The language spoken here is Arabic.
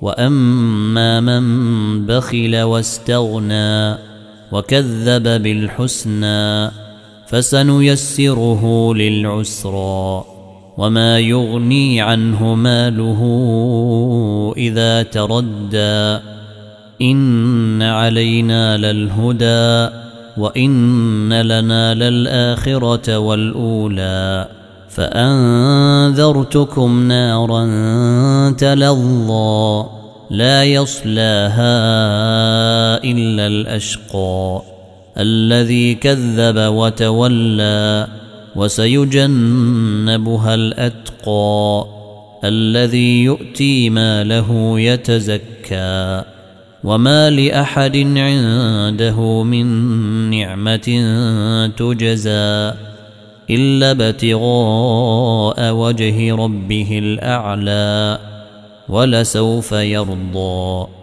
واما من بخل واستغنى وكذب بالحسنى فسنيسره للعسرى وما يغني عنه ماله اذا تردى ان علينا للهدى وان لنا للاخره والاولى فأنذرتكم نارا تلظى لا يصلاها إلا الأشقى الذي كذب وتولى وسيجنبها الأتقى الذي يؤتي ماله يتزكى وما لأحد عنده من نعمة تجزى إلا ابتغاء وجه ربه الأعلى ولسوف يرضى.